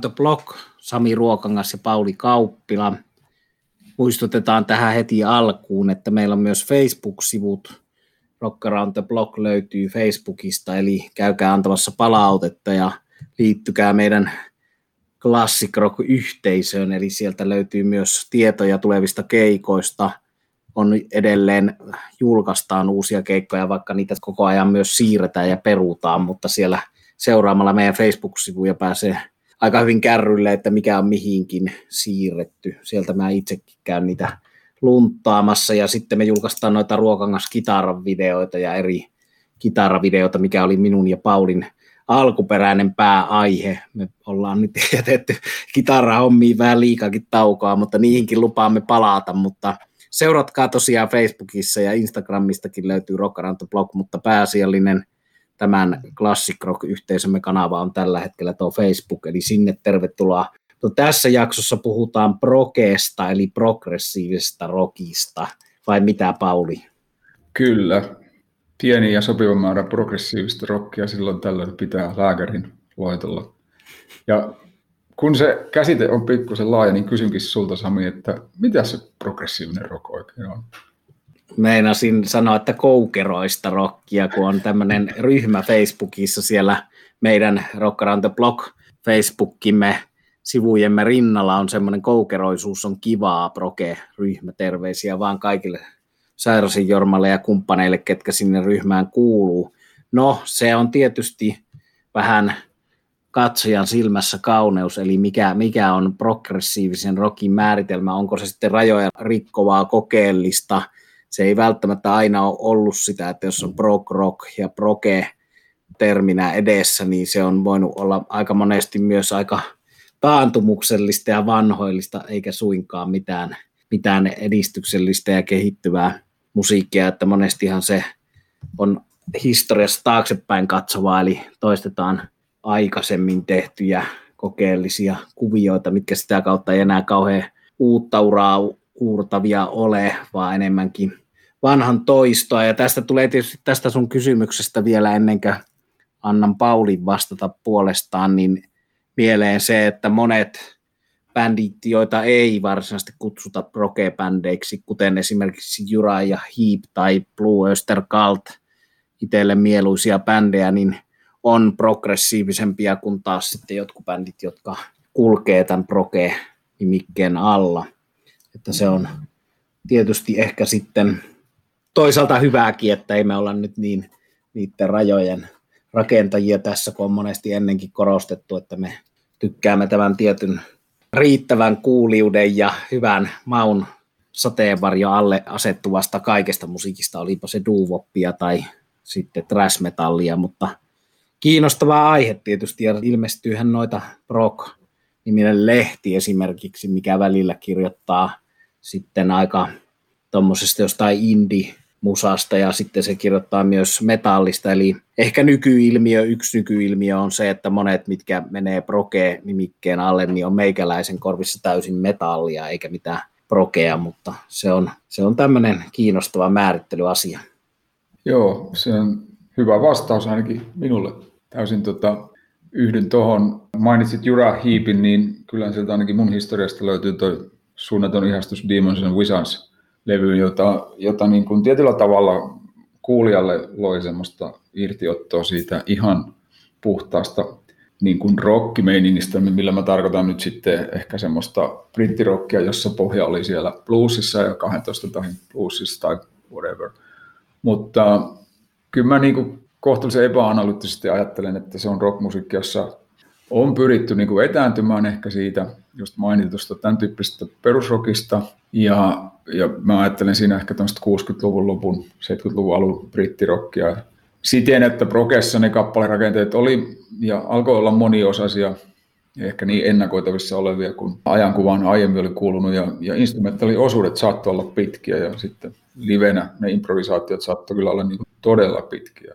The Block, Sami Ruokangas ja Pauli Kauppila. Muistutetaan tähän heti alkuun, että meillä on myös Facebook-sivut. Rock Around the Block löytyy Facebookista, eli käykää antamassa palautetta ja liittykää meidän Classic Rock-yhteisöön, eli sieltä löytyy myös tietoja tulevista keikoista. On edelleen, julkaistaan uusia keikkoja, vaikka niitä koko ajan myös siirretään ja peruutaan, mutta siellä seuraamalla meidän Facebook-sivuja pääsee aika hyvin kärrylle, että mikä on mihinkin siirretty. Sieltä mä itsekin käyn niitä luntaamassa ja sitten me julkaistaan noita ruokangas kitaravideoita ja eri kitaravideoita, mikä oli minun ja Paulin alkuperäinen pääaihe. Me ollaan nyt jätetty kitarahommiin vähän liikakin taukoa, mutta niihinkin lupaamme palata, mutta seuratkaa tosiaan Facebookissa ja Instagramistakin löytyy Rockaranto Blog, mutta pääasiallinen tämän Classic Rock-yhteisömme kanava on tällä hetkellä tuo Facebook, eli sinne tervetuloa. No, tässä jaksossa puhutaan prokeesta, eli progressiivisesta rockista, vai mitä Pauli? Kyllä, pieni ja sopiva määrä progressiivista rockia silloin tällöin pitää lääkärin loitolla. Ja kun se käsite on pikkusen laaja, niin kysynkin sulta Sami, että mitä se progressiivinen rock oikein on? Meinasin sanoa, että koukeroista rockia, kun on tämmöinen ryhmä Facebookissa siellä meidän Rock Around the Block Facebookimme sivujemme rinnalla on semmoinen koukeroisuus on kivaa proke-ryhmä. Terveisiä vaan kaikille Sairasin Jormalle ja kumppaneille, ketkä sinne ryhmään kuuluu. No, se on tietysti vähän katsojan silmässä kauneus, eli mikä, mikä on progressiivisen rockin määritelmä, onko se sitten rajoja rikkovaa kokeellista, se ei välttämättä aina ole ollut sitä, että jos on prog rock ja proge terminä edessä, niin se on voinut olla aika monesti myös aika taantumuksellista ja vanhoillista, eikä suinkaan mitään, mitään edistyksellistä ja kehittyvää musiikkia, että monestihan se on historiassa taaksepäin katsovaa, eli toistetaan aikaisemmin tehtyjä kokeellisia kuvioita, mitkä sitä kautta ei enää kauhean uutta uraa uurtavia ole, vaan enemmänkin vanhan toistoa. Ja tästä tulee tietysti tästä sun kysymyksestä vielä ennen kuin annan Paulin vastata puolestaan, niin mieleen se, että monet bändit, joita ei varsinaisesti kutsuta proge-bändeiksi, kuten esimerkiksi Jura ja Heap tai Blue Öster Cult, itselle mieluisia bändejä, niin on progressiivisempia kuin taas sitten jotkut bändit, jotka kulkee tämän proge-nimikkeen alla. Että se on tietysti ehkä sitten toisaalta hyvääkin, että ei me olla nyt niin niiden rajojen rakentajia tässä, kun on monesti ennenkin korostettu, että me tykkäämme tämän tietyn riittävän kuuliuden ja hyvän maun sateenvarjo alle asettuvasta kaikesta musiikista, olipa se duuvoppia tai sitten trash metallia, mutta kiinnostava aihe tietysti, ja ilmestyyhän noita rock niminen lehti esimerkiksi, mikä välillä kirjoittaa sitten aika tuommoisesta jostain indie musasta ja sitten se kirjoittaa myös metallista, eli ehkä nykyilmiö, yksi nykyilmiö on se, että monet, mitkä menee proke-nimikkeen alle, niin on meikäläisen korvissa täysin metallia eikä mitään prokea, mutta se on, se on tämmöinen kiinnostava määrittelyasia. Joo, se on hyvä vastaus ainakin minulle. Täysin tota, yhdyn tuohon. Mainitsit Jura Heapin, niin kyllä sieltä ainakin mun historiasta löytyy tuo suunnaton ihastus Demons and Wizards levy, jota, jota niin kuin tietyllä tavalla kuulijalle loi semmoista irtiottoa siitä ihan puhtaasta niin kuin rockimeiningistä, millä mä tarkoitan nyt sitten ehkä semmoista brittirockia, jossa pohja oli siellä bluesissa ja 12 tahin bluesissa tai whatever. Mutta kyllä mä niin kuin kohtuullisen epäanalyyttisesti ajattelen, että se on rockmusiikki, jossa on pyritty niin kuin etääntymään ehkä siitä just mainitusta tämän tyyppisestä perusrockista. Ja, ja mä ajattelen siinä ehkä 60-luvun lopun, 70-luvun alun brittirockia. Siten, että progessa ne kappalerakenteet oli ja alkoi olla moniosaisia, ehkä niin ennakoitavissa olevia kuin ajankuvaan aiemmin oli kuulunut, ja, ja instrumentaaliosuudet saattoi olla pitkiä, ja sitten livenä ne improvisaatiot saattoi kyllä olla niin todella pitkiä.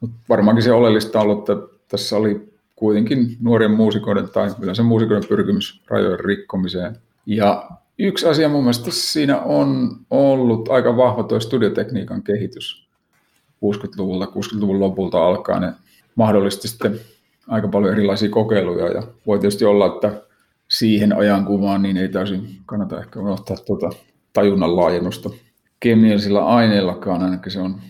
Mutta varmaankin se oleellista on ollut, että tässä oli kuitenkin nuorien muusikoiden tai yleensä muusikoiden pyrkimys rajojen rikkomiseen. Ja yksi asia mun mielestä siinä on ollut aika vahva tuo studiotekniikan kehitys 60-luvulta, 60-luvun lopulta alkaen. Ne mahdollisti sitten aika paljon erilaisia kokeiluja ja voi tietysti olla, että siihen ajankuvaan niin ei täysin kannata ehkä unohtaa tuota tajunnan laajennusta. Kemiallisilla aineillakaan ainakin se on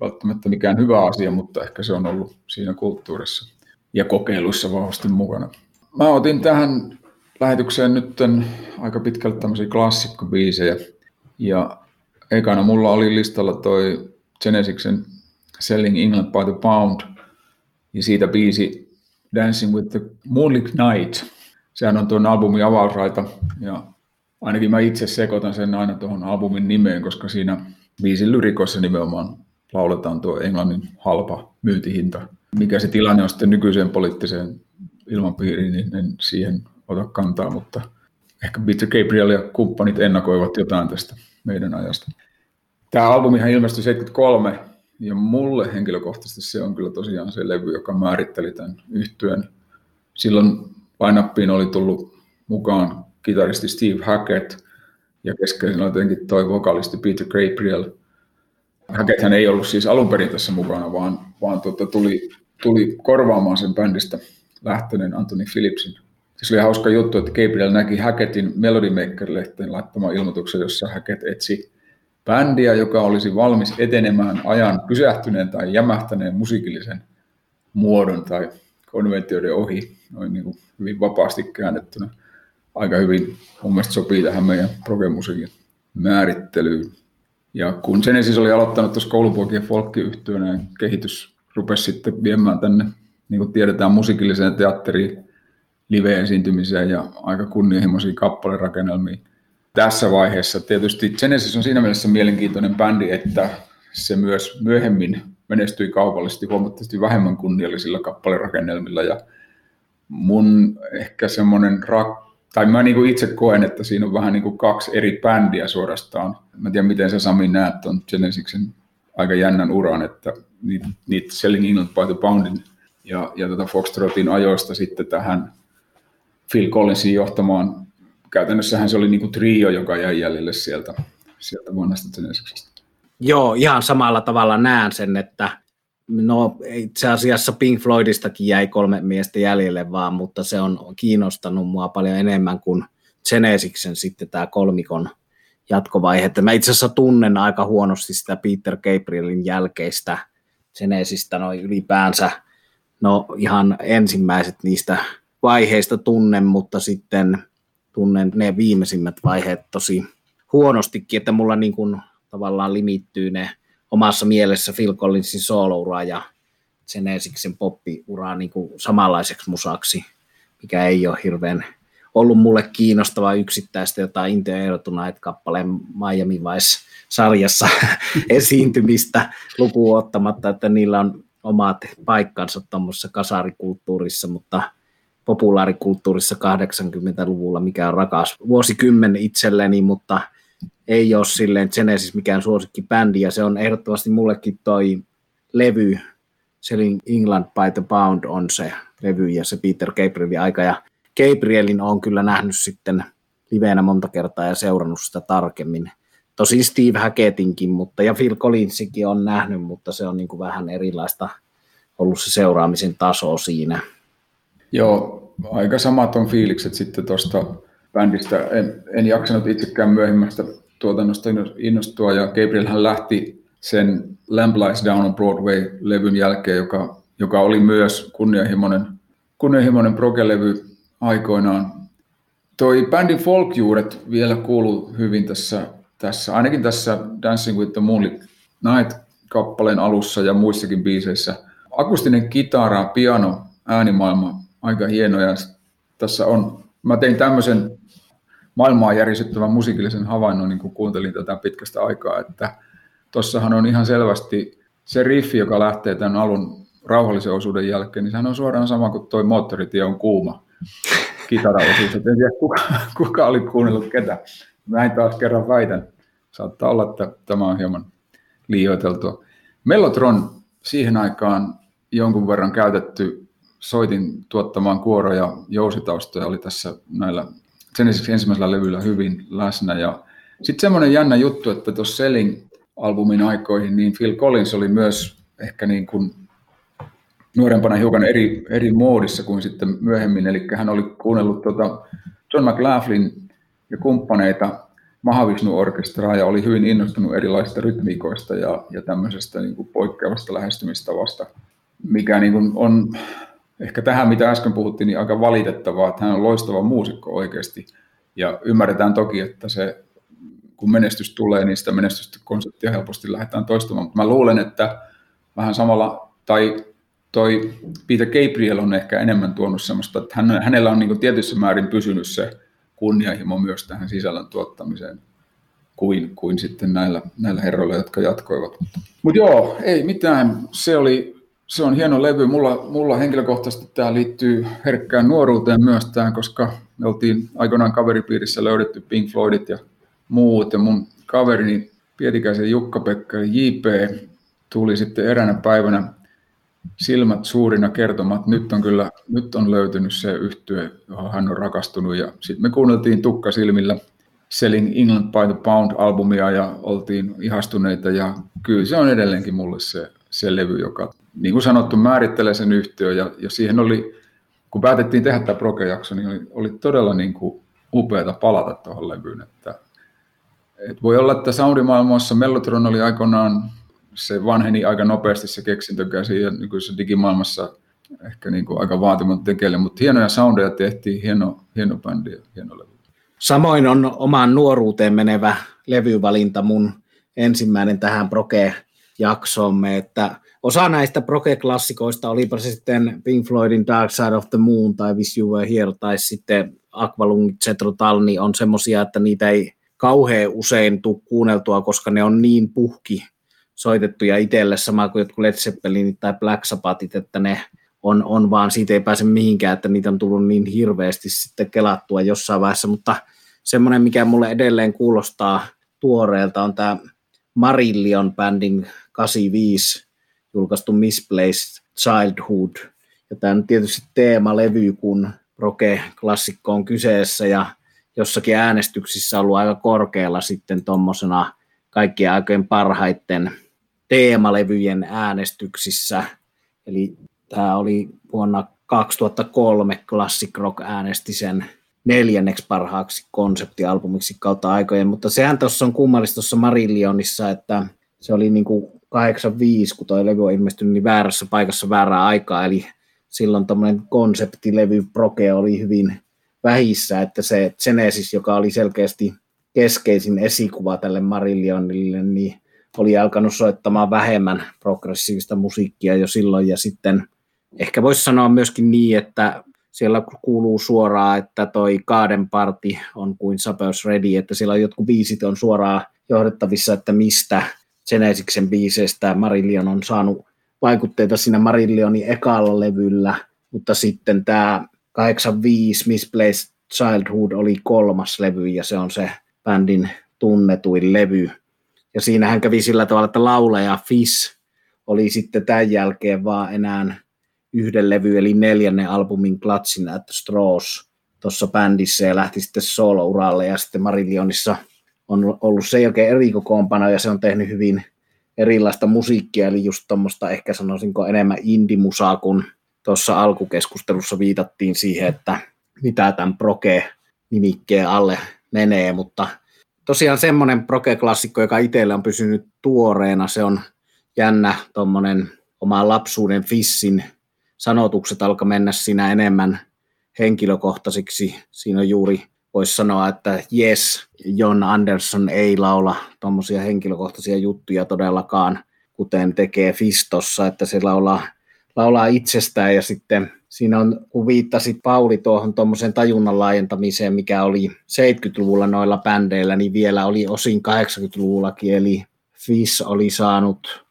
välttämättä mikään hyvä asia, mutta ehkä se on ollut siinä kulttuurissa ja kokeiluissa vahvasti mukana. Mä otin tähän lähetykseen nyt aika pitkälti tämmöisiä klassikkobiisejä. Ja ekana mulla oli listalla toi Genesiksen Selling England by the Pound ja siitä biisi Dancing with the Moonlit Night. Sehän on tuon albumin avausraita ja ainakin mä itse sekoitan sen aina tuohon albumin nimeen, koska siinä biisin lyrikossa nimenomaan lauletaan tuo englannin halpa myyntihinta. Mikä se tilanne on sitten nykyiseen poliittiseen ilmapiiriin, niin en siihen ota kantaa, mutta ehkä Peter Gabriel ja kumppanit ennakoivat jotain tästä meidän ajasta. Tämä albumihan ilmestyi 73 ja mulle henkilökohtaisesti se on kyllä tosiaan se levy, joka määritteli tämän yhtyön. Silloin lainappiin oli tullut mukaan kitaristi Steve Hackett ja keskeisenä jotenkin toi vokalisti Peter Gabriel. Hacketthän ei ollut siis alun perin tässä mukana, vaan, vaan tuota, tuli, tuli korvaamaan sen bändistä lähteneen Anthony Philipsin. Se oli hauska juttu, että Gabriel näki Hackettin Melody Maker-lehteen laittamaan ilmoituksen, jossa Hackett etsi bändiä, joka olisi valmis etenemään ajan pysähtyneen tai jämähtäneen musiikillisen muodon tai konventioiden ohi, noin niin kuin hyvin vapaasti käännettynä. Aika hyvin mun mielestä sopii tähän meidän progemusiikin määrittelyyn. Ja kun Genesis oli aloittanut tuossa koulupoikien folkkiyhtiönä, niin kehitys rupesi sitten viemään tänne, niin kuin tiedetään, musiikilliseen teatteriin, live-esiintymiseen ja aika kunnianhimoisiin kappalerakennelmiin tässä vaiheessa. Tietysti Genesis on siinä mielessä mielenkiintoinen bändi, että se myös myöhemmin menestyi kaupallisesti huomattavasti vähemmän kunniallisilla kappalerakennelmilla ja mun ehkä semmoinen rak- tai mä niin kuin itse koen, että siinä on vähän niin kuin kaksi eri bändiä suorastaan. Mä en tiedä, miten sä Sami näet tuon Genesisen aika jännän uran, että niitä, niitä Selling England by the Poundin ja, ja tota Foxtrotin ajoista sitten tähän Phil Collinsin johtamaan käytännössähän se oli niin kuin trio, joka jäi jäljelle sieltä, sieltä vanhasta Genesisistä. Joo, ihan samalla tavalla näen sen, että no itse asiassa Pink Floydistakin jäi kolme miestä jäljelle vaan, mutta se on kiinnostanut mua paljon enemmän kuin Genesiksen sitten tämä kolmikon jatkovaihe. Että mä itse asiassa tunnen aika huonosti sitä Peter Gabrielin jälkeistä Genesistä noin ylipäänsä. No ihan ensimmäiset niistä vaiheista tunnen, mutta sitten tunnen ne viimeisimmät vaiheet tosi huonostikin, että mulla niin kuin tavallaan limittyy ne omassa mielessä Phil Collinsin sooloura ja Genesiksen poppiura niin kuin samanlaiseksi musaksi, mikä ei ole hirveän ollut mulle kiinnostava yksittäistä jotain Into Aero kappaleen Miami Vice-sarjassa esiintymistä lukuun ottamatta, että niillä on omat paikkansa tuommoisessa kasarikulttuurissa, mutta populaarikulttuurissa 80-luvulla, mikä on rakas vuosikymmen itselleni, mutta ei ole silleen Genesis mikään suosikkibändi, ja se on ehdottomasti mullekin toi levy, Selling England by the Pound on se levy ja se Peter Gabrielin aika, ja Gabrielin on kyllä nähnyt sitten liveenä monta kertaa ja seurannut sitä tarkemmin. Tosi Steve Hackettinkin, mutta ja Phil Collinsikin on nähnyt, mutta se on niin kuin vähän erilaista ollut se seuraamisen taso siinä. Joo, aika samat on fiilikset sitten tuosta bändistä. En, en jaksanut itsekään myöhemmästä tuotannosta innostua, ja Gabrielhän lähti sen Lamp Lies Down on Broadway-levyn jälkeen, joka, joka oli myös kunnianhimoinen, kunnianhimoinen progelevy aikoinaan. Toi bändin folkjuuret vielä kuuluu hyvin tässä, tässä, ainakin tässä Dancing with the Moonlit Night-kappaleen alussa ja muissakin biiseissä. Akustinen kitara, piano, äänimaailma aika hienoja. Tässä on, mä tein tämmöisen maailmaa järisyttävän musiikillisen havainnon, niin kun kuuntelin tätä pitkästä aikaa, että tuossahan on ihan selvästi se riffi, joka lähtee tämän alun rauhallisen osuuden jälkeen, niin sehän on suoraan sama kuin tuo moottoritie on kuuma kitaraosuus. En tiedä, kuka, kuka oli kuunnellut ketä. Näin taas kerran väitän. Saattaa olla, että tämä on hieman liioiteltua. Mellotron siihen aikaan jonkun verran käytetty soitin tuottamaan kuoro- ja jousitaustoja oli tässä näillä Genesis ensimmäisellä levyllä hyvin läsnä. Ja sitten semmoinen jännä juttu, että tuossa Selling albumin aikoihin, niin Phil Collins oli myös ehkä niin kuin nuorempana hiukan eri, eri moodissa kuin sitten myöhemmin, eli hän oli kuunnellut tuota John McLaughlin ja kumppaneita Mahavishnu-orkestraa ja oli hyvin innostunut erilaisista rytmiikoista ja, ja tämmöisestä niin kuin poikkeavasta lähestymistavasta, mikä niin kuin on ehkä tähän, mitä äsken puhuttiin, niin aika valitettavaa, että hän on loistava muusikko oikeasti. Ja ymmärretään toki, että se, kun menestys tulee, niin sitä menestystä konseptia helposti lähdetään toistamaan. Mutta mä luulen, että vähän samalla, tai toi Peter Gabriel on ehkä enemmän tuonut semmoista, että hän, hänellä on niin tietyssä määrin pysynyt se kunnianhimo myös tähän sisällön tuottamiseen kuin, kuin sitten näillä, näillä herroilla, jotka jatkoivat. Mutta joo, ei mitään. Se, oli, se on hieno levy. Mulla, mulla henkilökohtaisesti tämä liittyy herkkään nuoruuteen myös tähän, koska me oltiin aikoinaan kaveripiirissä löydetty Pink Floydit ja muut. Ja mun kaverini Pietikäisen Jukka-Pekka JP tuli sitten eräänä päivänä silmät suurina kertomaan, että nyt on kyllä nyt on löytynyt se yhtye, johon hän on rakastunut. Ja sitten me kuunneltiin tukka silmillä Selling England by the Pound-albumia ja oltiin ihastuneita. Ja kyllä se on edelleenkin mulle se, se levy, joka niin kuin sanottu määrittelee sen yhtiö. Ja, ja siihen oli, kun päätettiin tehdä tämä proke-jakso, niin oli, oli todella niin kuin upeata palata tuohon levyyn. Että, et voi olla, että soundimaailmassa Mellotron oli aikoinaan se vanheni aika nopeasti se keksintökäsi ja nykyisessä digimaailmassa ehkä niin kuin aika vaatimaton tekele, mutta hienoja soundeja tehtiin, hieno, hieno bändi ja hieno levy. Samoin on omaan nuoruuteen menevä levyvalinta mun ensimmäinen tähän Proke-jaksoomme, että osa näistä Proke-klassikoista, olipa se sitten Pink Floydin Dark Side of the Moon tai Wish You Were Here tai sitten Aqualung Zetro niin on semmoisia, että niitä ei kauhean usein tule kuunneltua, koska ne on niin puhki soitettuja itselle, sama kuin jotkut Led Zeppelinit tai Black Sabbathit, että ne on, on vaan, siitä ei pääse mihinkään, että niitä on tullut niin hirveästi sitten kelattua jossain vaiheessa, mutta semmoinen, mikä mulle edelleen kuulostaa tuoreelta, on tämä Marillion bändin 85 julkaistu Misplaced Childhood. Ja tämä on tietysti teemalevy, kun Proke-klassikko on kyseessä ja jossakin äänestyksissä ollut aika korkealla sitten tuommoisena kaikkien aikojen parhaiten teemalevyjen äänestyksissä. Eli tämä oli vuonna 2003 Classic Rock äänesti sen neljänneksi parhaaksi konseptialbumiksi kautta aikojen, mutta sehän tuossa on kummallista tuossa Marillionissa, että se oli niin kuin 85, kun toi levy on ilmestynyt, niin väärässä paikassa väärää aikaa, eli silloin tämmöinen konseptilevy Proke oli hyvin vähissä, että se Genesis, joka oli selkeästi keskeisin esikuva tälle Marillionille, niin oli alkanut soittamaan vähemmän progressiivista musiikkia jo silloin, ja sitten ehkä voisi sanoa myöskin niin, että siellä kuuluu suoraan, että toi Garden Party on kuin Suppers Ready, että siellä on jotkut biisit on suoraan johdettavissa, että mistä Genesiksen biiseistä Marillion on saanut vaikutteita siinä Marillionin ekalla levyllä, mutta sitten tämä 85 Misplaced Childhood oli kolmas levy ja se on se bändin tunnetuin levy. Ja siinähän kävi sillä tavalla, että laulaja Fish oli sitten tämän jälkeen vaan enää yhden levy, eli neljännen albumin Clutching at Straws tuossa bändissä ja lähti sitten solo-uralle. Ja sitten Marillionissa on ollut sen jälkeen eri kokoonpano ja se on tehnyt hyvin erilaista musiikkia, eli just tuommoista ehkä sanoisinko enemmän indimusaa, kun tuossa alkukeskustelussa viitattiin siihen, että mitä tämän proke-nimikkeen alle menee, mutta tosiaan semmoinen proke-klassikko, joka itselle on pysynyt tuoreena, se on jännä tuommoinen oman lapsuuden fissin sanotukset alkaa mennä siinä enemmän henkilökohtaisiksi. Siinä on juuri, voisi sanoa, että yes, John Anderson ei laula tuommoisia henkilökohtaisia juttuja todellakaan, kuten tekee Fistossa, että se laulaa, laulaa itsestään ja sitten siinä on, kun viittasit Pauli tuohon tuommoiseen tajunnan laajentamiseen, mikä oli 70-luvulla noilla bändeillä, niin vielä oli osin 80-luvullakin, eli Fish oli saanut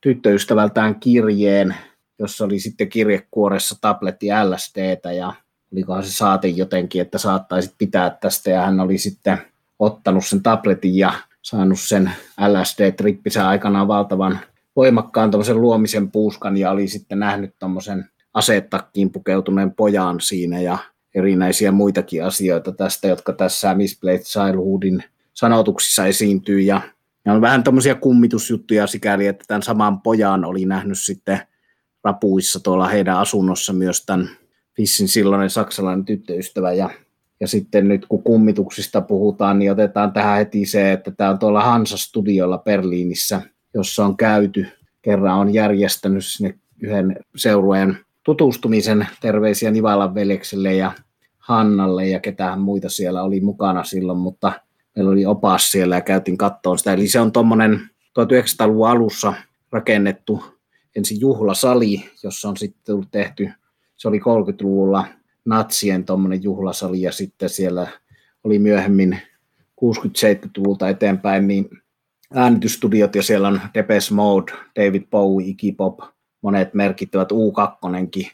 tyttöystävältään kirjeen, jossa oli sitten kirjekuoressa tabletti LSDtä ja olikohan se saati jotenkin, että saattaisit pitää tästä. Ja hän oli sitten ottanut sen tabletin ja saanut sen LSD-trippisen aikanaan valtavan voimakkaan luomisen puuskan ja oli sitten nähnyt tuommoisen asetakkiin pukeutuneen pojan siinä ja erinäisiä muitakin asioita tästä, jotka tässä Misplaced Childhoodin sanotuksissa esiintyy ja ne on vähän tämmöisiä kummitusjuttuja sikäli, että tämän saman pojan oli nähnyt sitten rapuissa tuolla heidän asunnossa myös tämän Fissin silloinen saksalainen tyttöystävä ja ja sitten nyt kun kummituksista puhutaan, niin otetaan tähän heti se, että tämä on tuolla Hansa-studiolla Berliinissä, jossa on käyty. Kerran on järjestänyt sinne yhden seurueen tutustumisen. Terveisiä Nivalan veljekselle ja Hannalle ja ketään muita siellä oli mukana silloin, mutta meillä oli opas siellä ja käytiin kattoon sitä. Eli se on tuommoinen 1900-luvun alussa rakennettu ensin juhlasali, jossa on sitten tehty, se oli 30-luvulla natsien tuommoinen juhlasali ja sitten siellä oli myöhemmin 60-70-luvulta eteenpäin niin äänitystudiot ja siellä on Depes Mode, David Bowie, Iggy Pop, monet merkittävät U2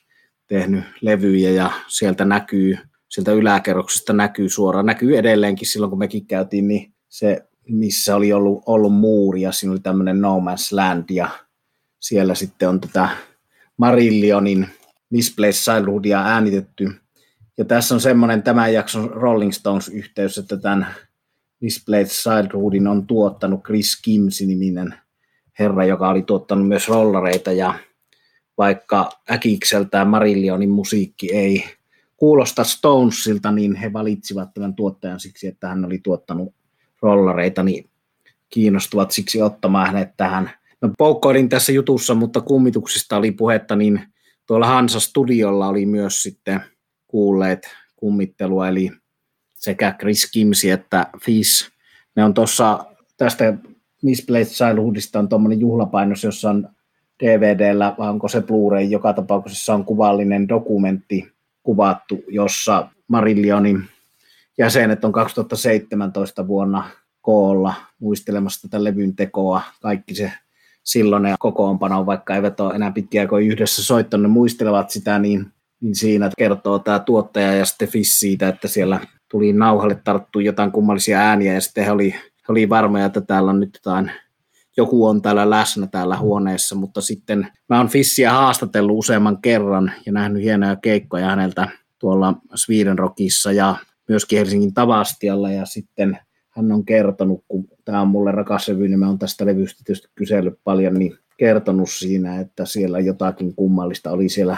tehnyt levyjä ja sieltä näkyy, sieltä yläkerroksesta näkyy suoraan, näkyy edelleenkin silloin kun mekin käytiin, niin se missä oli ollut, ollut muuri ja siinä oli tämmöinen No Man's Land ja siellä sitten on tätä Marillionin Misplaced Childhoodia äänitetty. Ja tässä on semmoinen tämän jakson Rolling Stones-yhteys, että tämän Displayed Childhoodin on tuottanut Chris Kimsi-niminen herra, joka oli tuottanut myös rollareita ja vaikka äkikseltään Marillionin musiikki ei kuulosta Stonesilta, niin he valitsivat tämän tuottajan siksi, että hän oli tuottanut rollareita, niin kiinnostuvat siksi ottamaan hänet tähän. No, poukkoilin tässä jutussa, mutta kummituksista oli puhetta, niin tuolla Hansa Studiolla oli myös sitten – kuulleet kummittelua, eli sekä Chris Kimsi että Fish. Ne on tuossa tästä Misplaced Childhoodista on tuommoinen juhlapainos, jossa on DVDllä, vai onko se Blu-ray, joka tapauksessa on kuvallinen dokumentti kuvattu, jossa Marillionin jäsenet on 2017 vuonna koolla muistelemassa tätä levyn tekoa. Kaikki se silloinen kokoonpano, vaikka eivät ole enää pitkiä kuin yhdessä soittanut, muistelevat sitä, niin niin siinä kertoo tämä tuottaja ja sitten Fish siitä, että siellä tuli nauhalle tarttu jotain kummallisia ääniä ja sitten he oli, he oli varmoja, että täällä on nyt jotain, joku on täällä läsnä täällä huoneessa, mutta sitten mä oon Fissiä haastatellut useamman kerran ja nähnyt hienoja keikkoja häneltä tuolla Sweden Rockissa ja myöskin Helsingin Tavastialla ja sitten hän on kertonut, kun tämä on mulle rakas levy, niin mä oon tästä levystä tietysti kysellyt paljon, niin kertonut siinä, että siellä jotakin kummallista oli siellä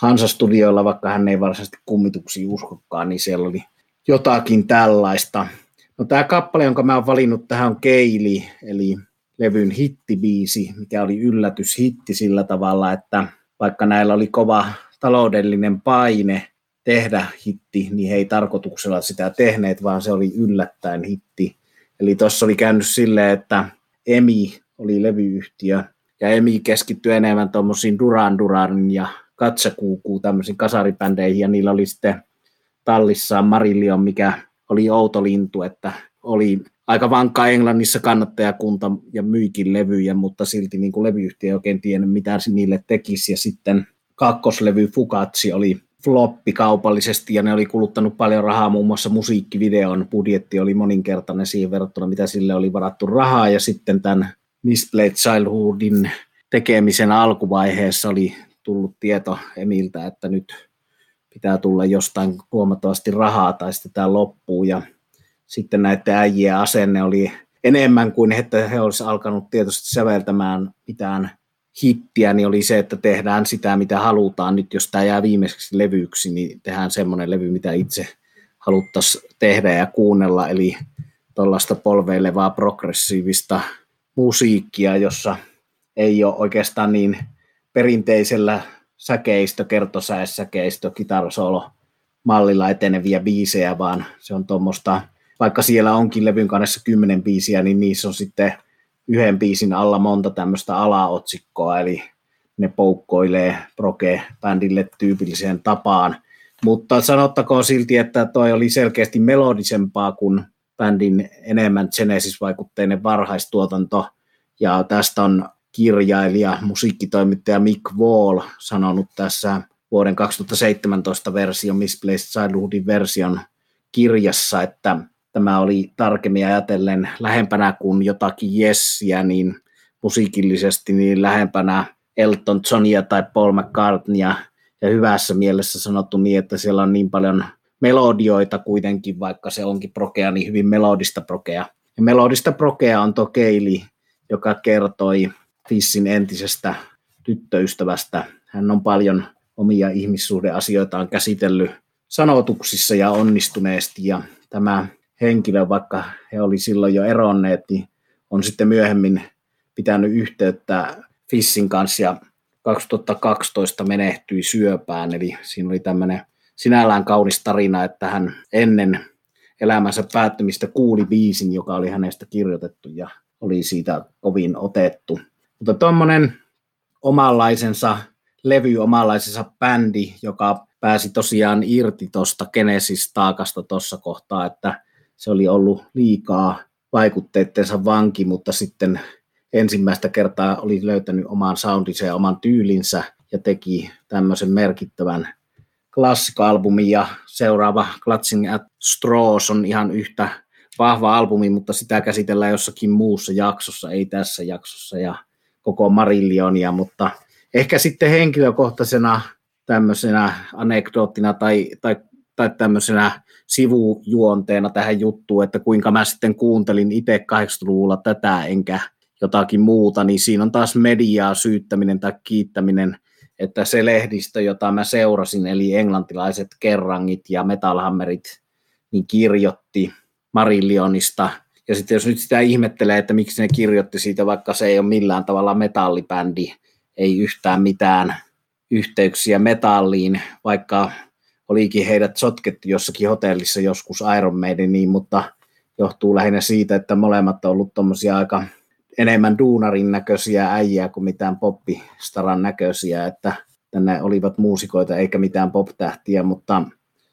Hansa-studioilla, vaikka hän ei varsinaisesti kummituksiin uskokaan, niin siellä oli jotakin tällaista. No tämä kappale, jonka mä oon valinnut tähän on Keili, eli levyn hittibiisi, mikä oli yllätyshitti sillä tavalla, että vaikka näillä oli kova taloudellinen paine tehdä hitti, niin he ei tarkoituksella sitä tehneet, vaan se oli yllättäen hitti. Eli tuossa oli käynyt silleen, että EMI oli levyyhtiö, ja EMI keskittyi enemmän tuommoisiin Duran Duranin ja katsakuukuu tämmöisiin kasaripändeihin ja niillä oli sitten tallissaan Marillion, mikä oli outo lintu, että oli aika vankka Englannissa kannattajakunta ja myikin levyjä, mutta silti niin kuin levyyhtiö ei oikein tiennyt, mitä se niille tekisi. Ja sitten kakkoslevy Fukatsi oli floppi kaupallisesti ja ne oli kuluttanut paljon rahaa, muun muassa musiikkivideon budjetti oli moninkertainen siihen verrattuna, mitä sille oli varattu rahaa. Ja sitten tämän Misplayed Childhoodin tekemisen alkuvaiheessa oli tullut tieto Emiltä, että nyt pitää tulla jostain huomattavasti rahaa tai sitten tämä loppuu ja sitten näiden äijien asenne oli enemmän kuin että he olisivat alkanut tietysti säveltämään mitään hittiä, niin oli se, että tehdään sitä, mitä halutaan. Nyt jos tämä jää viimeiseksi levyksi, niin tehdään semmoinen levy, mitä itse haluttaisiin tehdä ja kuunnella, eli tuollaista polveilevaa progressiivista musiikkia, jossa ei ole oikeastaan niin perinteisellä säkeistö, kertosäessäkeistö, kitarasolo mallilla eteneviä biisejä, vaan se on tuommoista, vaikka siellä onkin levyn kannessa kymmenen biisiä, niin niissä on sitten yhden biisin alla monta tämmöistä alaotsikkoa, eli ne poukkoilee proke-bändille tyypilliseen tapaan. Mutta sanottakoon silti, että toi oli selkeästi melodisempaa kuin bändin enemmän Genesis-vaikutteinen varhaistuotanto, ja tästä on kirjailija, musiikkitoimittaja Mick Wall sanonut tässä vuoden 2017 versio Misplaced Childhoodin version kirjassa, että tämä oli tarkemmin ajatellen lähempänä kuin jotakin Jessiä, niin musiikillisesti niin lähempänä Elton Johnia tai Paul McCartneya, ja hyvässä mielessä sanottu niin, että siellä on niin paljon melodioita kuitenkin, vaikka se onkin prokea, niin hyvin melodista prokea. Ja melodista prokea on Tokeili, joka kertoi Fissin entisestä tyttöystävästä. Hän on paljon omia ihmissuhdeasioitaan käsitellyt sanotuksissa ja onnistuneesti ja tämä henkilö, vaikka he oli silloin jo eronneet, niin on sitten myöhemmin pitänyt yhteyttä Fissin kanssa ja 2012 menehtyi syöpään, eli siinä oli tämmöinen sinällään kaunis tarina, että hän ennen elämänsä päättymistä kuuli biisin, joka oli hänestä kirjoitettu ja oli siitä kovin otettu. Mutta tuommoinen omanlaisensa levy, omanlaisensa bändi, joka pääsi tosiaan irti tuosta Genesis-taakasta tuossa kohtaa, että se oli ollut liikaa vaikutteittensa vanki, mutta sitten ensimmäistä kertaa oli löytänyt oman soundinsa ja oman tyylinsä ja teki tämmöisen merkittävän klassikaalbumin ja seuraava Clutching at Straws on ihan yhtä vahva albumi, mutta sitä käsitellään jossakin muussa jaksossa, ei tässä jaksossa ja koko Marillionia, mutta ehkä sitten henkilökohtaisena tämmöisenä anekdoottina tai, tai, tai tämmöisenä sivujuonteena tähän juttuun, että kuinka mä sitten kuuntelin itse 80-luvulla tätä enkä jotakin muuta, niin siinä on taas mediaa syyttäminen tai kiittäminen, että se lehdistö, jota mä seurasin, eli englantilaiset kerrangit ja metalhammerit, niin kirjoitti Marillionista. Ja sitten jos nyt sitä ihmettelee, että miksi ne kirjoitti siitä, vaikka se ei ole millään tavalla metallibändi, ei yhtään mitään yhteyksiä metalliin, vaikka olikin heidät sotkettu jossakin hotellissa joskus Iron Maideniin, mutta johtuu lähinnä siitä, että molemmat on ollut tuommoisia aika enemmän duunarin näköisiä äijää kuin mitään poppistaran näköisiä, että tänne olivat muusikoita eikä mitään pop-tähtiä, mutta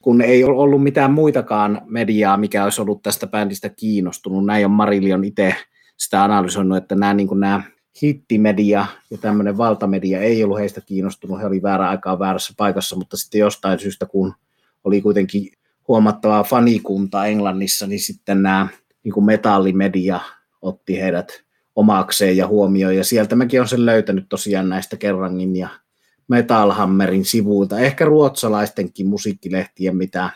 kun ei ole ollut mitään muitakaan mediaa, mikä olisi ollut tästä bändistä kiinnostunut, näin on Marillion itse sitä analysoinut, että nämä, niin nämä hittimedia ja tämmöinen valtamedia ei ollut heistä kiinnostunut, he oli väärä aikaa väärässä paikassa, mutta sitten jostain syystä, kun oli kuitenkin huomattavaa fanikunta Englannissa, niin sitten nämä niin kuin metallimedia otti heidät omakseen ja huomioon, ja sieltä mäkin olen sen löytänyt tosiaan näistä Kerrangin ja Metalhammerin sivuilta, ehkä ruotsalaistenkin musiikkilehtien, mitä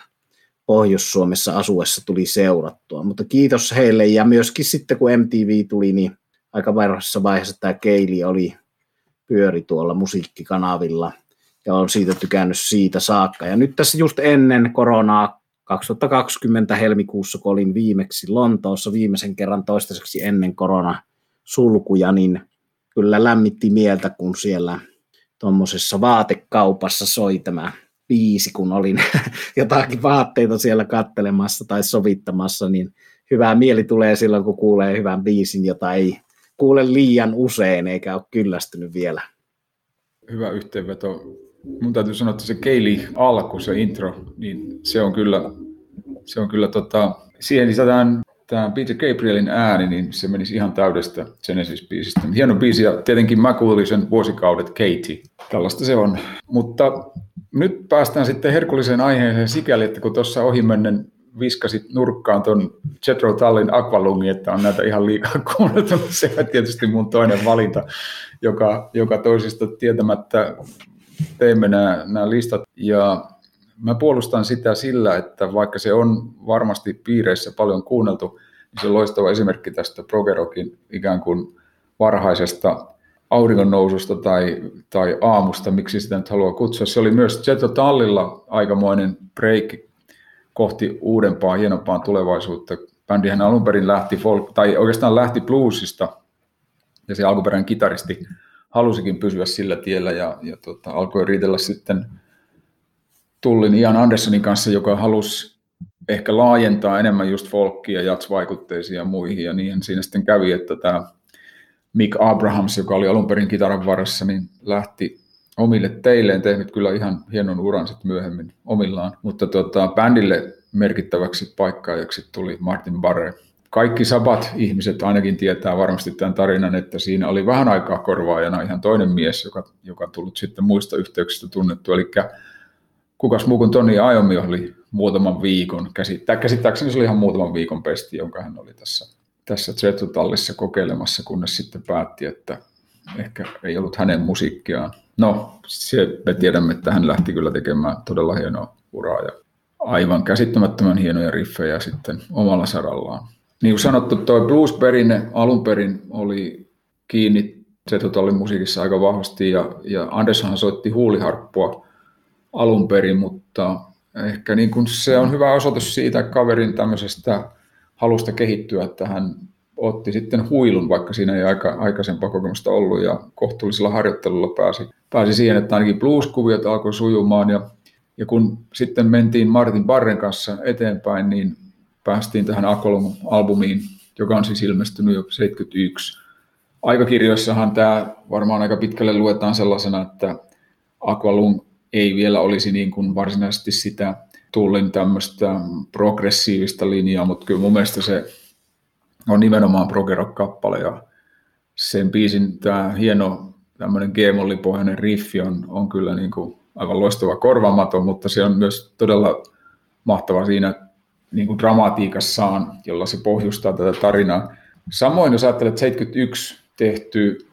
Pohjois-Suomessa asuessa tuli seurattua, mutta kiitos heille, ja myöskin sitten kun MTV tuli, niin aika varhaisessa vaiheessa tämä Keili oli pyöri tuolla musiikkikanavilla ja on siitä tykännyt siitä saakka. Ja nyt tässä just ennen koronaa 2020 helmikuussa, kun olin viimeksi Lontoossa viimeisen kerran toistaiseksi ennen korona sulkuja, niin kyllä lämmitti mieltä, kun siellä tuommoisessa vaatekaupassa soi tämä biisi, kun olin jotakin vaatteita siellä kattelemassa tai sovittamassa, niin hyvää mieli tulee silloin, kun kuulee hyvän biisin, jota ei kuule liian usein eikä ole kyllästynyt vielä. Hyvä yhteenveto. Mun täytyy sanoa, että se Keili alku, se intro, niin se on kyllä, se on kyllä tota, siihen lisätään tämä Peter Gabrielin ääni, niin se menisi ihan täydestä Genesis-biisistä. Hieno biisi ja tietenkin mä kuulin sen vuosikaudet Katie. Tällaista se on. Mutta nyt päästään sitten herkulliseen aiheeseen sikäli, että kun tuossa ohimennen viskasit nurkkaan tuon Jetro Tallin Aqualungin, että on näitä ihan liikaa kuunneltu. Se on tietysti mun toinen valinta, joka, joka toisista tietämättä teimme nämä, nämä listat. Ja mä puolustan sitä sillä, että vaikka se on varmasti piireissä paljon kuunneltu, niin se on loistava esimerkki tästä Progerokin ikään kuin varhaisesta auringon noususta tai, tai aamusta, miksi sitä nyt haluaa kutsua. Se oli myös Jetro Tallilla aikamoinen break kohti uudempaa, hienompaa tulevaisuutta. Bändihän alun perin lähti folk, tai oikeastaan lähti bluesista, ja se alkuperäinen kitaristi halusikin pysyä sillä tiellä, ja, ja tota, alkoi riitellä sitten Tullin Ian Andersonin kanssa, joka halusi ehkä laajentaa enemmän just folkia, jats-vaikutteisia ja muihin, ja niin siinä sitten kävi, että tämä Mick Abrahams, joka oli alun perin kitaran varassa, niin lähti omille teilleen tehnyt kyllä ihan hienon uran sitten myöhemmin omillaan, mutta tota, bändille merkittäväksi paikkaajaksi tuli Martin Barre. Kaikki sabat ihmiset ainakin tietää varmasti tämän tarinan, että siinä oli vähän aikaa korvaajana ihan toinen mies, joka, joka tullut sitten muista yhteyksistä tunnettu, eli kukas muu kuin Toni Iommi oli muutaman viikon, käsittää, käsittääkseni se oli ihan muutaman viikon pesti, jonka hän oli tässä, tässä Zetsu-tallissa kokeilemassa, kunnes sitten päätti, että ehkä ei ollut hänen musiikkiaan No, se me tiedämme, että hän lähti kyllä tekemään todella hienoa uraa ja aivan käsittämättömän hienoja riffejä sitten omalla sarallaan. Niin kuin sanottu, tuo blues-perinne alun perin oli kiinni se tota oli musiikissa aika vahvasti ja, ja Andersonhan soitti huuliharppua alun perin, mutta ehkä niin kuin se on hyvä osoitus siitä kaverin tämmöisestä halusta kehittyä, että hän otti sitten huilun, vaikka siinä ei aika, aikaisempaa kokemusta ollut ja kohtuullisella harjoittelulla pääsi, pääsi siihen, että ainakin blues-kuviot alkoi sujumaan ja, ja kun sitten mentiin Martin Barren kanssa eteenpäin, niin päästiin tähän Akolum-albumiin, joka on siis ilmestynyt jo 71. Aikakirjoissahan tämä varmaan aika pitkälle luetaan sellaisena, että Aqualung ei vielä olisi niin kuin varsinaisesti sitä tullin tämmöistä progressiivista linjaa, mutta kyllä mun mielestä se on nimenomaan progerock-kappale ja sen biisin tämä hieno tämmöinen G-mollipohjainen riffi on, on kyllä niin kuin aivan loistava korvamaton, mutta se on myös todella mahtava siinä niin kuin dramatiikassaan, jolla se pohjustaa tätä tarinaa. Samoin jos ajattelet 71 tehty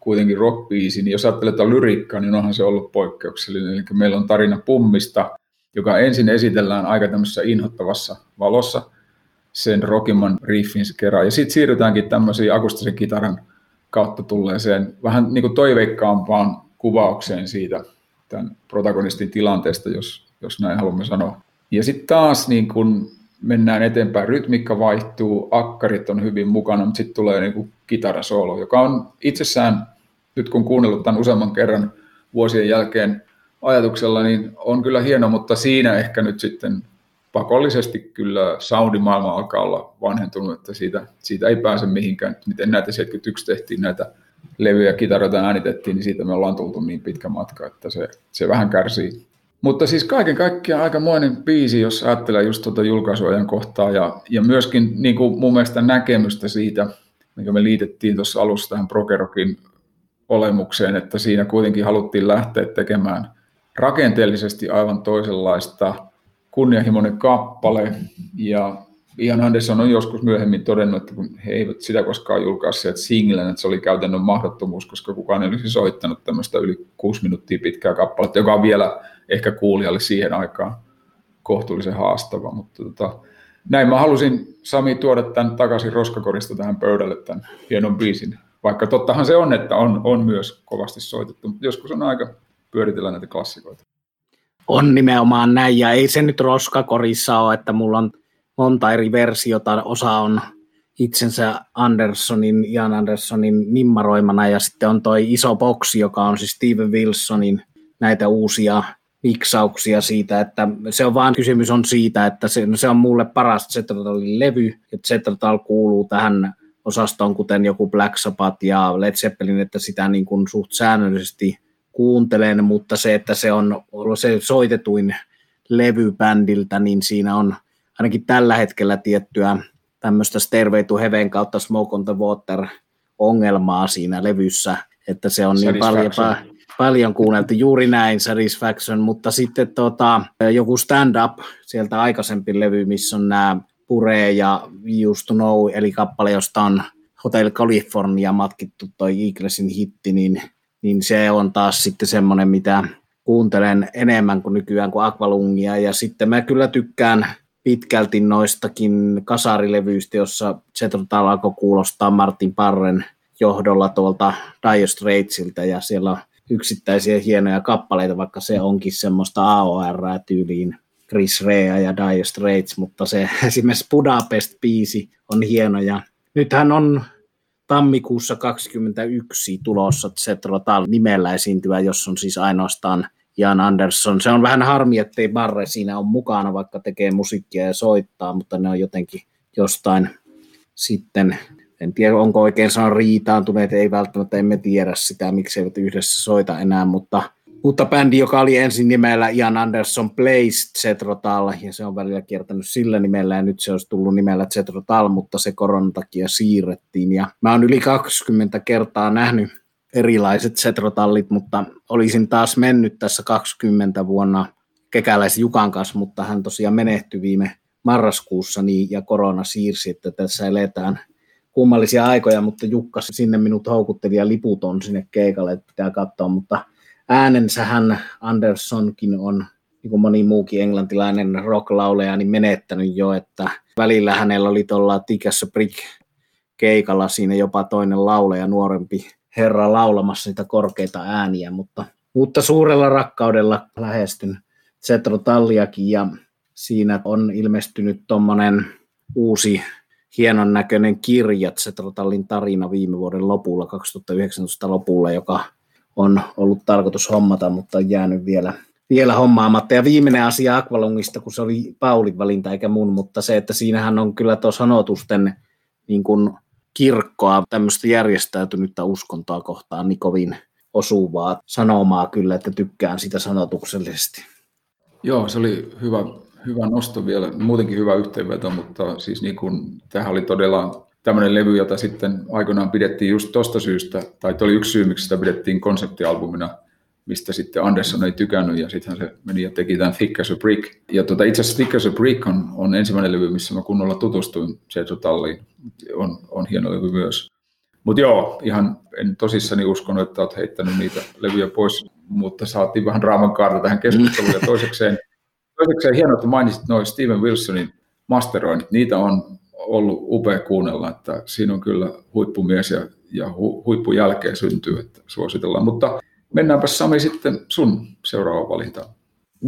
kuitenkin rockbiisi, niin jos ajattelet lyriikkaa, niin onhan se ollut poikkeuksellinen. Eli meillä on tarina pummista, joka ensin esitellään aika tämmöisessä inhottavassa valossa sen rockimman riffin kerran. Ja sitten siirrytäänkin tämmöisiin akustisen kitaran kautta tulleeseen vähän niin kuin toiveikkaampaan kuvaukseen siitä tämän protagonistin tilanteesta, jos, jos näin haluamme sanoa. Ja sitten taas niin kun mennään eteenpäin, rytmikka vaihtuu, akkarit on hyvin mukana, mutta sitten tulee niin kuin kitarasoolo, joka on itsessään, nyt kun kuunnellut tämän useamman kerran vuosien jälkeen ajatuksella, niin on kyllä hieno, mutta siinä ehkä nyt sitten pakollisesti kyllä soundimaailma alkaa olla vanhentunut, että siitä, siitä ei pääse mihinkään. Miten näitä 71 tehtiin näitä levyjä, kitaroita äänitettiin, niin siitä me ollaan tultu niin pitkä matka, että se, se vähän kärsii. Mutta siis kaiken kaikkiaan aikamoinen biisi, jos ajattelee just tuota julkaisuajan kohtaa ja, ja myöskin niin kuin mun mielestä näkemystä siitä, mikä me liitettiin tuossa alussa tähän Prokerokin olemukseen, että siinä kuitenkin haluttiin lähteä tekemään rakenteellisesti aivan toisenlaista kunnianhimoinen kappale ja Ian Anderson on joskus myöhemmin todennut, että kun he eivät sitä koskaan julkaisseet singlen, että se oli käytännön mahdottomuus, koska kukaan ei olisi soittanut tämmöistä yli kuusi minuuttia pitkää kappaletta, joka on vielä ehkä kuulijalle siihen aikaan kohtuullisen haastava. Mutta tota, näin mä halusin Sami tuoda tämän takaisin roskakorista tähän pöydälle tämän hienon biisin. Vaikka tottahan se on, että on, on myös kovasti soitettu, mutta joskus on aika pyöritellä näitä klassikoita. On nimenomaan näin, ja ei se nyt roskakorissa ole, että mulla on monta eri versiota. Osa on itsensä Andersonin, Ian Andersonin nimmaroimana, ja sitten on toi iso boksi, joka on siis Steven Wilsonin näitä uusia miksauksia siitä, että se on vaan kysymys on siitä, että se, se on mulle paras Zetratalin levy, että Zetratal kuuluu tähän osastoon, kuten joku Black Sabbath ja Led Zeppelin, että sitä niin kuin suht säännöllisesti kuuntelen, mutta se, että se on se soitetuin levy bändiltä, niin siinä on ainakin tällä hetkellä tiettyä tämmöistä Stairway to Heaven kautta Smoke on the Water ongelmaa siinä levyssä, että se on niin paljon, paljon kuunneltu, juuri näin Satisfaction, mutta sitten tota, joku stand-up sieltä aikaisempi levy, missä on nämä Pure ja Used to Know, eli kappale, josta on Hotel California matkittu toi Eaglesin hitti, niin, niin se on taas sitten semmoinen, mitä kuuntelen enemmän kuin nykyään kuin Aqualungia, ja sitten mä kyllä tykkään pitkälti noistakin kasarilevyistä, jossa Zetrotal alkoi kuulostaa Martin Parren johdolla tuolta Dire Straitsilta, ja siellä on yksittäisiä hienoja kappaleita, vaikka se onkin semmoista AOR-tyyliin Chris Rea ja Dire Straits, mutta se esimerkiksi Budapest-biisi on hieno. Ja nythän on tammikuussa 21 tulossa Zetrotal nimellä esiintyä, jos on siis ainoastaan Jan Andersson. Se on vähän harmi, ettei Barre siinä on mukana, vaikka tekee musiikkia ja soittaa, mutta ne on jotenkin jostain sitten en tiedä, onko oikein sanon riitaantuneet, ei välttämättä, emme tiedä sitä, miksi eivät yhdessä soita enää, mutta, mutta bändi, joka oli ensin nimellä Ian Anderson Plays Zetrotal, ja se on välillä kiertänyt sillä nimellä, ja nyt se olisi tullut nimellä Zetrotal, mutta se koronan takia siirrettiin, ja mä oon yli 20 kertaa nähnyt erilaiset Zetrotallit, mutta olisin taas mennyt tässä 20 vuonna kekäläisen Jukan kanssa, mutta hän tosiaan menehtyi viime marraskuussa niin, ja korona siirsi, että tässä eletään kummallisia aikoja, mutta Jukka sinne minut houkutteli ja liput on sinne keikalle, että pitää katsoa, mutta äänensähän Andersonkin on, niin kuin moni muukin englantilainen rocklauleja, niin menettänyt jo, että välillä hänellä oli tuolla Tikässä Brick keikalla siinä jopa toinen lauleja, nuorempi herra laulamassa niitä korkeita ääniä, mutta, mutta suurella rakkaudella lähestyn Zetro Talliakin ja siinä on ilmestynyt tuommoinen uusi hienon näköinen kirja, Zetro Tallin tarina viime vuoden lopulla, 2019 lopulla, joka on ollut tarkoitus hommata, mutta on jäänyt vielä, vielä hommaamatta. Ja viimeinen asia Aqualungista, kun se oli Paulin valinta eikä mun, mutta se, että siinähän on kyllä tuo sanotusten niin kuin kirkkoa, tämmöistä järjestäytynyttä uskontoa kohtaan niin kovin osuvaa sanomaa kyllä, että tykkään sitä sanotuksellisesti. Joo, se oli hyvä, hyvä nosto vielä, muutenkin hyvä yhteenveto, mutta siis niin kuin, tämähän oli todella tämmöinen levy, jota sitten aikoinaan pidettiin just tuosta syystä, tai oli yksi syy, miksi sitä pidettiin konseptialbumina, mistä sitten Anderson ei tykännyt, ja sitten se meni ja teki tämän Thick as a Brick. Ja tota, itse asiassa Thick as a Brick on, on ensimmäinen levy, missä mä kunnolla tutustuin Sergio Talliin. On, on hieno levy myös. Mutta joo, ihan en tosissani uskonut, että olet heittänyt niitä levyjä pois, mutta saatiin vähän draaman kaarta tähän keskusteluun. Ja toisekseen, toisekseen hienoa, että mainitsit noin Steven Wilsonin masteroinnit. Niitä on ollut upea kuunnella, että siinä on kyllä huippumies ja, ja hu, huippu jälkeen syntyy, että suositellaan. Mutta mennäänpä Sami sitten sun seuraava valintaan.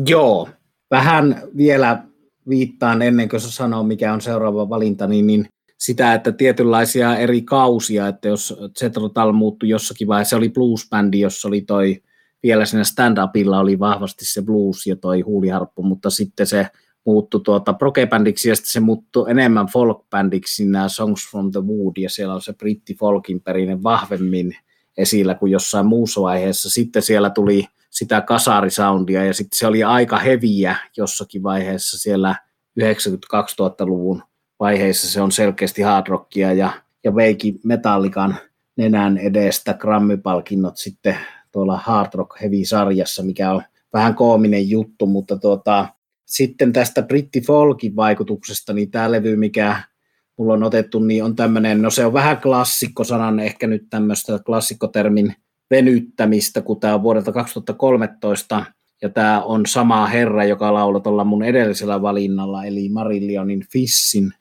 Joo, vähän vielä viittaan ennen kuin sä sanoo, mikä on seuraava valinta, niin, niin sitä, että tietynlaisia eri kausia, että jos Zetrotal muuttui jossakin vaiheessa, se oli bluesbändi, jossa oli toi, vielä siinä stand-upilla oli vahvasti se blues ja toi huuliharppu, mutta sitten se muuttui tuota progebändiksi ja sitten se muuttui enemmän folkbändiksi nämä Songs from the Wood ja siellä on se britti folkin perinne vahvemmin esillä kuin jossain muussa vaiheessa. Sitten siellä tuli sitä kasarisoundia ja sitten se oli aika heviä jossakin vaiheessa siellä 90-2000-luvun vaiheissa se on selkeästi hard rockia ja, ja veiki metallikan nenän edestä grammipalkinnot sitten tuolla Hard Rock Heavy-sarjassa, mikä on vähän koominen juttu, mutta tuota, sitten tästä Britti Folkin vaikutuksesta, niin tämä levy, mikä mulla on otettu, niin on tämmöinen, no se on vähän klassikkosanan, ehkä nyt tämmöistä klassikkotermin venyttämistä, kun tämä on vuodelta 2013, ja tämä on sama herra, joka laulaa tuolla mun edellisellä valinnalla, eli Marillionin Fissin,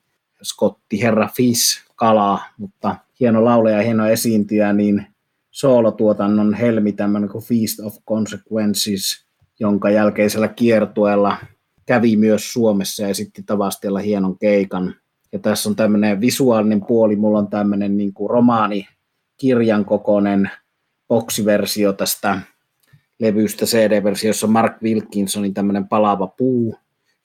Scotti herra Fiss, kala, mutta hieno lauleja ja hieno esiintyjä, niin soolotuotannon helmi tämmöinen kuin Feast of Consequences, jonka jälkeisellä kiertueella kävi myös Suomessa ja esitti Tavastialla hienon keikan. Ja tässä on tämmöinen visuaalinen puoli, mulla on tämmöinen niin kuin romaani, kirjan kokoinen boksiversio tästä levystä, CD-versiossa Mark Wilkinsonin tämmöinen palaava puu,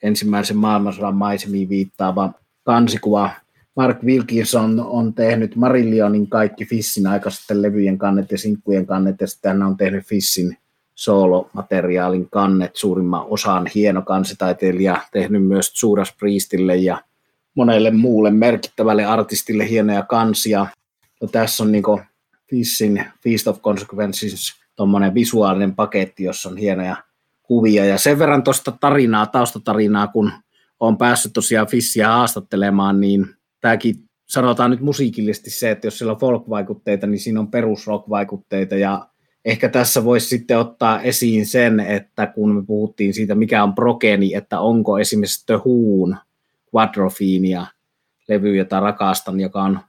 ensimmäisen maailmansodan maisemiin viittaava kansikuva. Mark Wilkinson on tehnyt Marillionin kaikki Fissin aikaisten levyjen kannet ja sinkkujen kannet, ja sitten hän on tehnyt Fissin soolomateriaalin kannet suurimman osan hieno kansitaiteilija, tehnyt myös Judas Priestille ja monelle muulle merkittävälle artistille hienoja kansia. No, tässä on niin Fissin Feast of Consequences tuommoinen visuaalinen paketti, jossa on hienoja kuvia. Ja sen verran tuosta tarinaa, taustatarinaa, kun on päässyt tosiaan Fissiä haastattelemaan, niin tämäkin sanotaan nyt musiikillisesti se, että jos siellä on folk-vaikutteita, niin siinä on perusrock-vaikutteita ja ehkä tässä voisi sitten ottaa esiin sen, että kun me puhuttiin siitä, mikä on progeni, että onko esimerkiksi The Whoon Quadrofiinia levy, jota rakastan, joka on,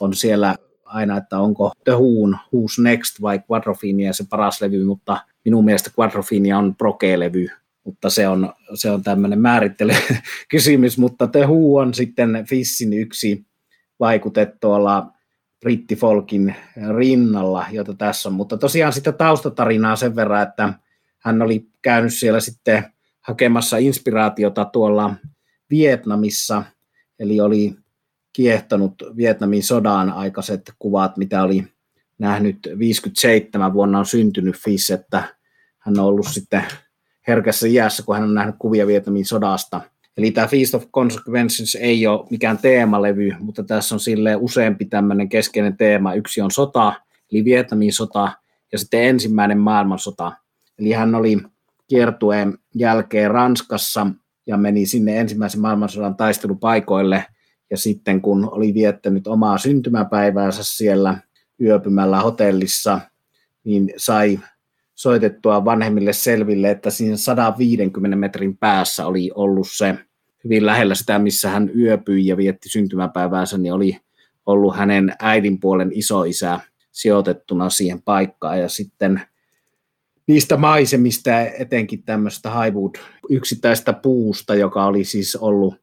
on siellä aina, että onko The Whoon, Who's Next vai Quadrofiinia se paras levy, mutta minun mielestä Quadrofiinia on proge-levy, mutta se on, se on tämmöinen määrittely kysymys, mutta The Who on sitten Fissin yksi vaikute tuolla brittifolkin rinnalla, jota tässä on, mutta tosiaan sitä taustatarinaa sen verran, että hän oli käynyt siellä sitten hakemassa inspiraatiota tuolla Vietnamissa, eli oli kiehtonut Vietnamin sodan aikaiset kuvat, mitä oli nähnyt 57 vuonna on syntynyt Fiss, että hän on ollut sitten herkässä iässä, kun hän on nähnyt kuvia Vietnamin sodasta. Eli tämä Feast of Consequences ei ole mikään teemalevy, mutta tässä on sille useampi tämmöinen keskeinen teema. Yksi on sota, eli Vietnamin sota, ja sitten ensimmäinen maailmansota. Eli hän oli kiertueen jälkeen Ranskassa ja meni sinne ensimmäisen maailmansodan taistelupaikoille, ja sitten kun oli viettänyt omaa syntymäpäiväänsä siellä yöpymällä hotellissa, niin sai soitettua vanhemmille selville, että siinä 150 metrin päässä oli ollut se hyvin lähellä sitä, missä hän yöpyi ja vietti syntymäpäiväänsä, niin oli ollut hänen äidinpuolen isoisä sijoitettuna siihen paikkaan. Ja sitten niistä maisemista, etenkin tämmöistä Highwood yksittäistä puusta, joka oli siis ollut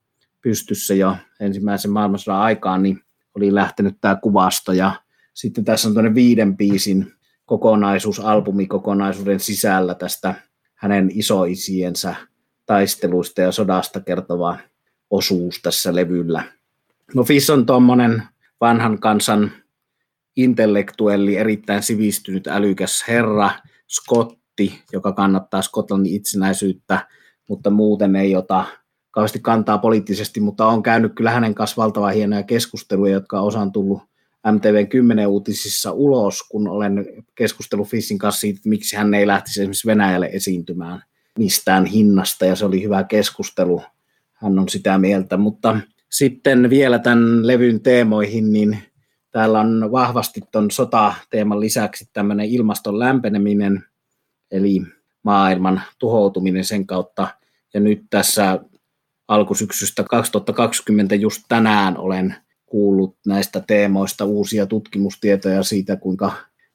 pystyssä jo ensimmäisen maailmansodan aikaan, niin oli lähtenyt tämä kuvasto. Ja sitten tässä on tuonne viiden biisin kokonaisuus, albumikokonaisuuden sisällä tästä hänen isoisiensä taisteluista ja sodasta kertova osuus tässä levyllä. No Fiss on tuommoinen vanhan kansan intellektuelli, erittäin sivistynyt, älykäs herra, Skotti, joka kannattaa Skotlannin itsenäisyyttä, mutta muuten ei ota kauheasti kantaa poliittisesti, mutta on käynyt kyllä hänen kanssa valtavan hienoja keskusteluja, jotka on tullut MTVn 10 uutisissa ulos, kun olen keskustellut Fissin kanssa siitä, että miksi hän ei lähtisi esimerkiksi Venäjälle esiintymään mistään hinnasta, ja se oli hyvä keskustelu. Hän on sitä mieltä, mutta sitten vielä tämän levyn teemoihin, niin täällä on vahvasti tuon sotateeman lisäksi tämmöinen ilmaston lämpeneminen, eli maailman tuhoutuminen sen kautta. Ja nyt tässä alkusyksystä 2020 just tänään olen kuullut näistä teemoista uusia tutkimustietoja siitä, kuinka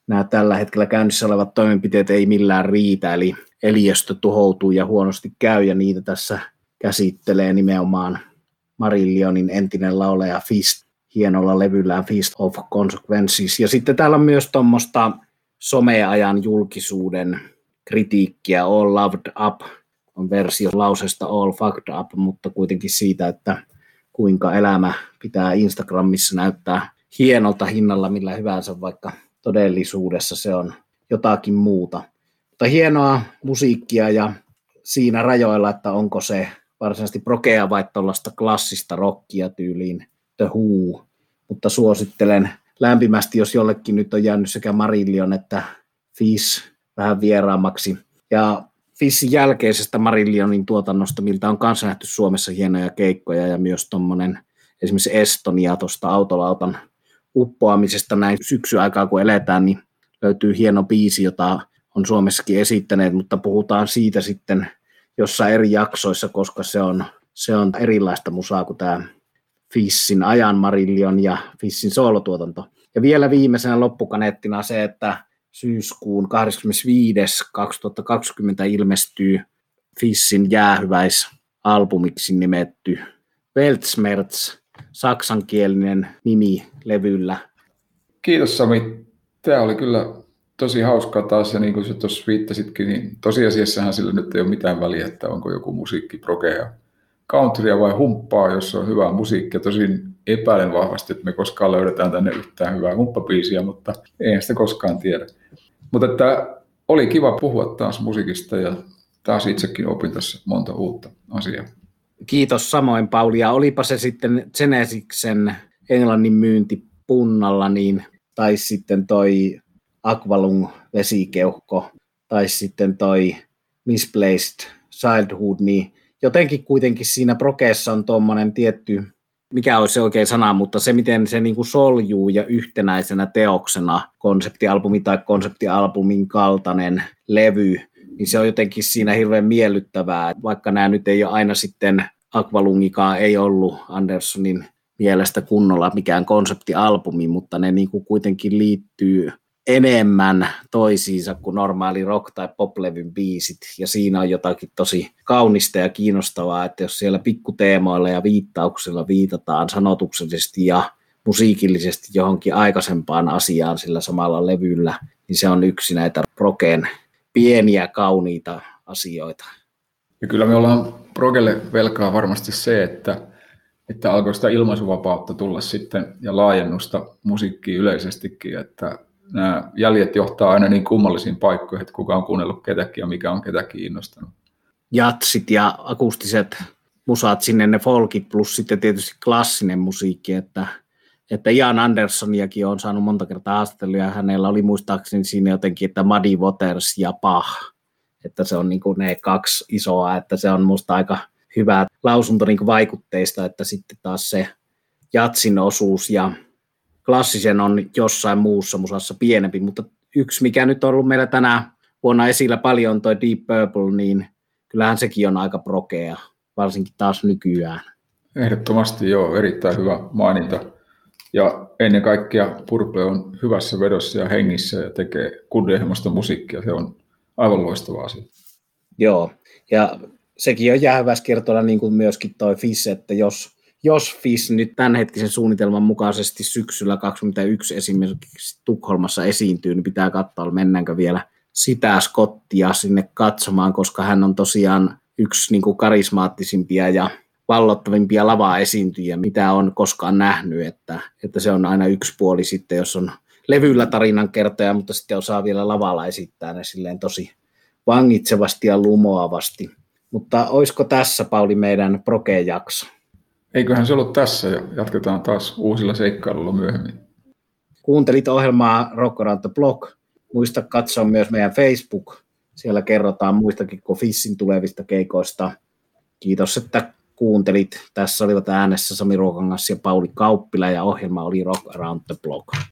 nämä tällä hetkellä käynnissä olevat toimenpiteet ei millään riitä, eli eliöstö tuhoutuu ja huonosti käy, ja niitä tässä käsittelee nimenomaan Marillionin entinen lauleja Fist hienolla levyllään Feast of Consequences. Ja sitten täällä on myös tuommoista someajan julkisuuden kritiikkiä All Loved Up on versio lausesta All Fucked Up, mutta kuitenkin siitä, että kuinka elämä pitää Instagramissa näyttää hienolta hinnalla millä hyvänsä, vaikka todellisuudessa se on jotakin muuta. Mutta hienoa musiikkia ja siinä rajoilla, että onko se varsinaisesti prokea vai tuollaista klassista rockia tyyliin The Who, mutta suosittelen lämpimästi, jos jollekin nyt on jäänyt sekä Marillion että Fish vähän vieraammaksi. Ja Fissin jälkeisestä Marillionin tuotannosta, miltä on kanssa nähty Suomessa hienoja keikkoja ja myös tuommoinen esimerkiksi Estonia tuosta autolautan uppoamisesta näin syksyaikaa kun eletään, niin löytyy hieno biisi, jota on Suomessakin esittäneet, mutta puhutaan siitä sitten jossain eri jaksoissa, koska se on, se on erilaista musaa kuin tämä Fissin ajan Marillion ja Fissin soolotuotanto. Ja vielä viimeisenä loppukaneettina se, että syyskuun 25. 2020 ilmestyy Fissin jäähyväisalbumiksi nimetty Weltschmerz, saksankielinen nimi levyllä. Kiitos Sami. Tämä oli kyllä tosi hauskaa taas, ja niin kuin tuossa viittasitkin, niin tosiasiassahan sillä nyt ei ole mitään väliä, että onko joku musiikki progea countrya vai humppaa, jos on hyvää musiikkia. Tosin epäilen vahvasti, että me koskaan löydetään tänne yhtään hyvää humppabiisiä, mutta ei sitä koskaan tiedä. Mutta että oli kiva puhua taas musiikista ja taas itsekin opin tässä monta uutta asiaa. Kiitos samoin Pauli. Ja olipa se sitten Genesiksen englannin myynti punnalla, niin, tai sitten toi Aqualung vesikeuhko, tai sitten toi Misplaced Childhood, niin jotenkin kuitenkin siinä prokeessa on tuommoinen tietty, mikä olisi se oikein sana, mutta se miten se niin kuin soljuu ja yhtenäisenä teoksena konseptialbumi tai konseptialbumin kaltainen levy, niin se on jotenkin siinä hirveän miellyttävää, vaikka nämä nyt ei ole aina sitten Aqualungikaan ei ollut Andersonin mielestä kunnolla mikään konseptialbumi, mutta ne niin kuin kuitenkin liittyy enemmän toisiinsa kuin normaali rock- tai poplevyn biisit, ja siinä on jotakin tosi kaunista ja kiinnostavaa, että jos siellä pikkuteemoilla ja viittauksilla viitataan sanotuksellisesti ja musiikillisesti johonkin aikaisempaan asiaan sillä samalla levyllä, niin se on yksi näitä roken pieniä kauniita asioita. Ja kyllä me ollaan progelle velkaa varmasti se, että, että alkoi sitä ilmaisuvapautta tulla sitten ja laajennusta musiikkiin yleisestikin, että nämä jäljet johtaa aina niin kummallisiin paikkoihin, että kuka on kuunnellut ketäkin ja mikä on ketäkin innostanut. Jatsit ja akustiset musat sinne, ne folkit plus sitten tietysti klassinen musiikki, että, että Jan Anderssoniakin on saanut monta kertaa haastatella ja hänellä oli muistaakseni siinä jotenkin, että Muddy Waters ja Pah, että se on niin kuin ne kaksi isoa, että se on musta aika hyvä lausunto niin kuin vaikutteista, että sitten taas se jatsin osuus ja klassisen on jossain muussa musassa pienempi, mutta yksi, mikä nyt on ollut meillä tänä vuonna esillä paljon, toi Deep Purple, niin kyllähän sekin on aika prokea, varsinkin taas nykyään. Ehdottomasti joo, erittäin hyvä maininta. Ja ennen kaikkea Purple on hyvässä vedossa ja hengissä ja tekee kunnianhimoista musiikkia. Se on aivan loistava asia. Joo, ja sekin on jäähyväiskertona niin kuin myöskin toi FIS, että jos, jos FIS nyt tämänhetkisen suunnitelman mukaisesti syksyllä 2021 esimerkiksi Tukholmassa esiintyy, niin pitää katsoa, mennäänkö vielä sitä Skottia sinne katsomaan, koska hän on tosiaan yksi niin kuin karismaattisimpia ja vallottavimpia lava-esiintyjiä, mitä on koskaan nähnyt, että, että se on aina yksi puoli sitten, jos on levyllä tarinan kertoja, mutta sitten osaa vielä lavalla esittää ne silleen tosi vangitsevasti ja lumoavasti. Mutta olisiko tässä, Pauli, meidän proke-jakso? Eiköhän se ollut tässä ja jatketaan taas uusilla seikkailulla myöhemmin. Kuuntelit ohjelmaa Rock Around the Block. Muista katsoa myös meidän Facebook. Siellä kerrotaan muistakin kuin Fissin tulevista keikoista. Kiitos, että kuuntelit. Tässä olivat äänessä Sami Ruokangas ja Pauli Kauppila ja ohjelma oli Rock Around the Block.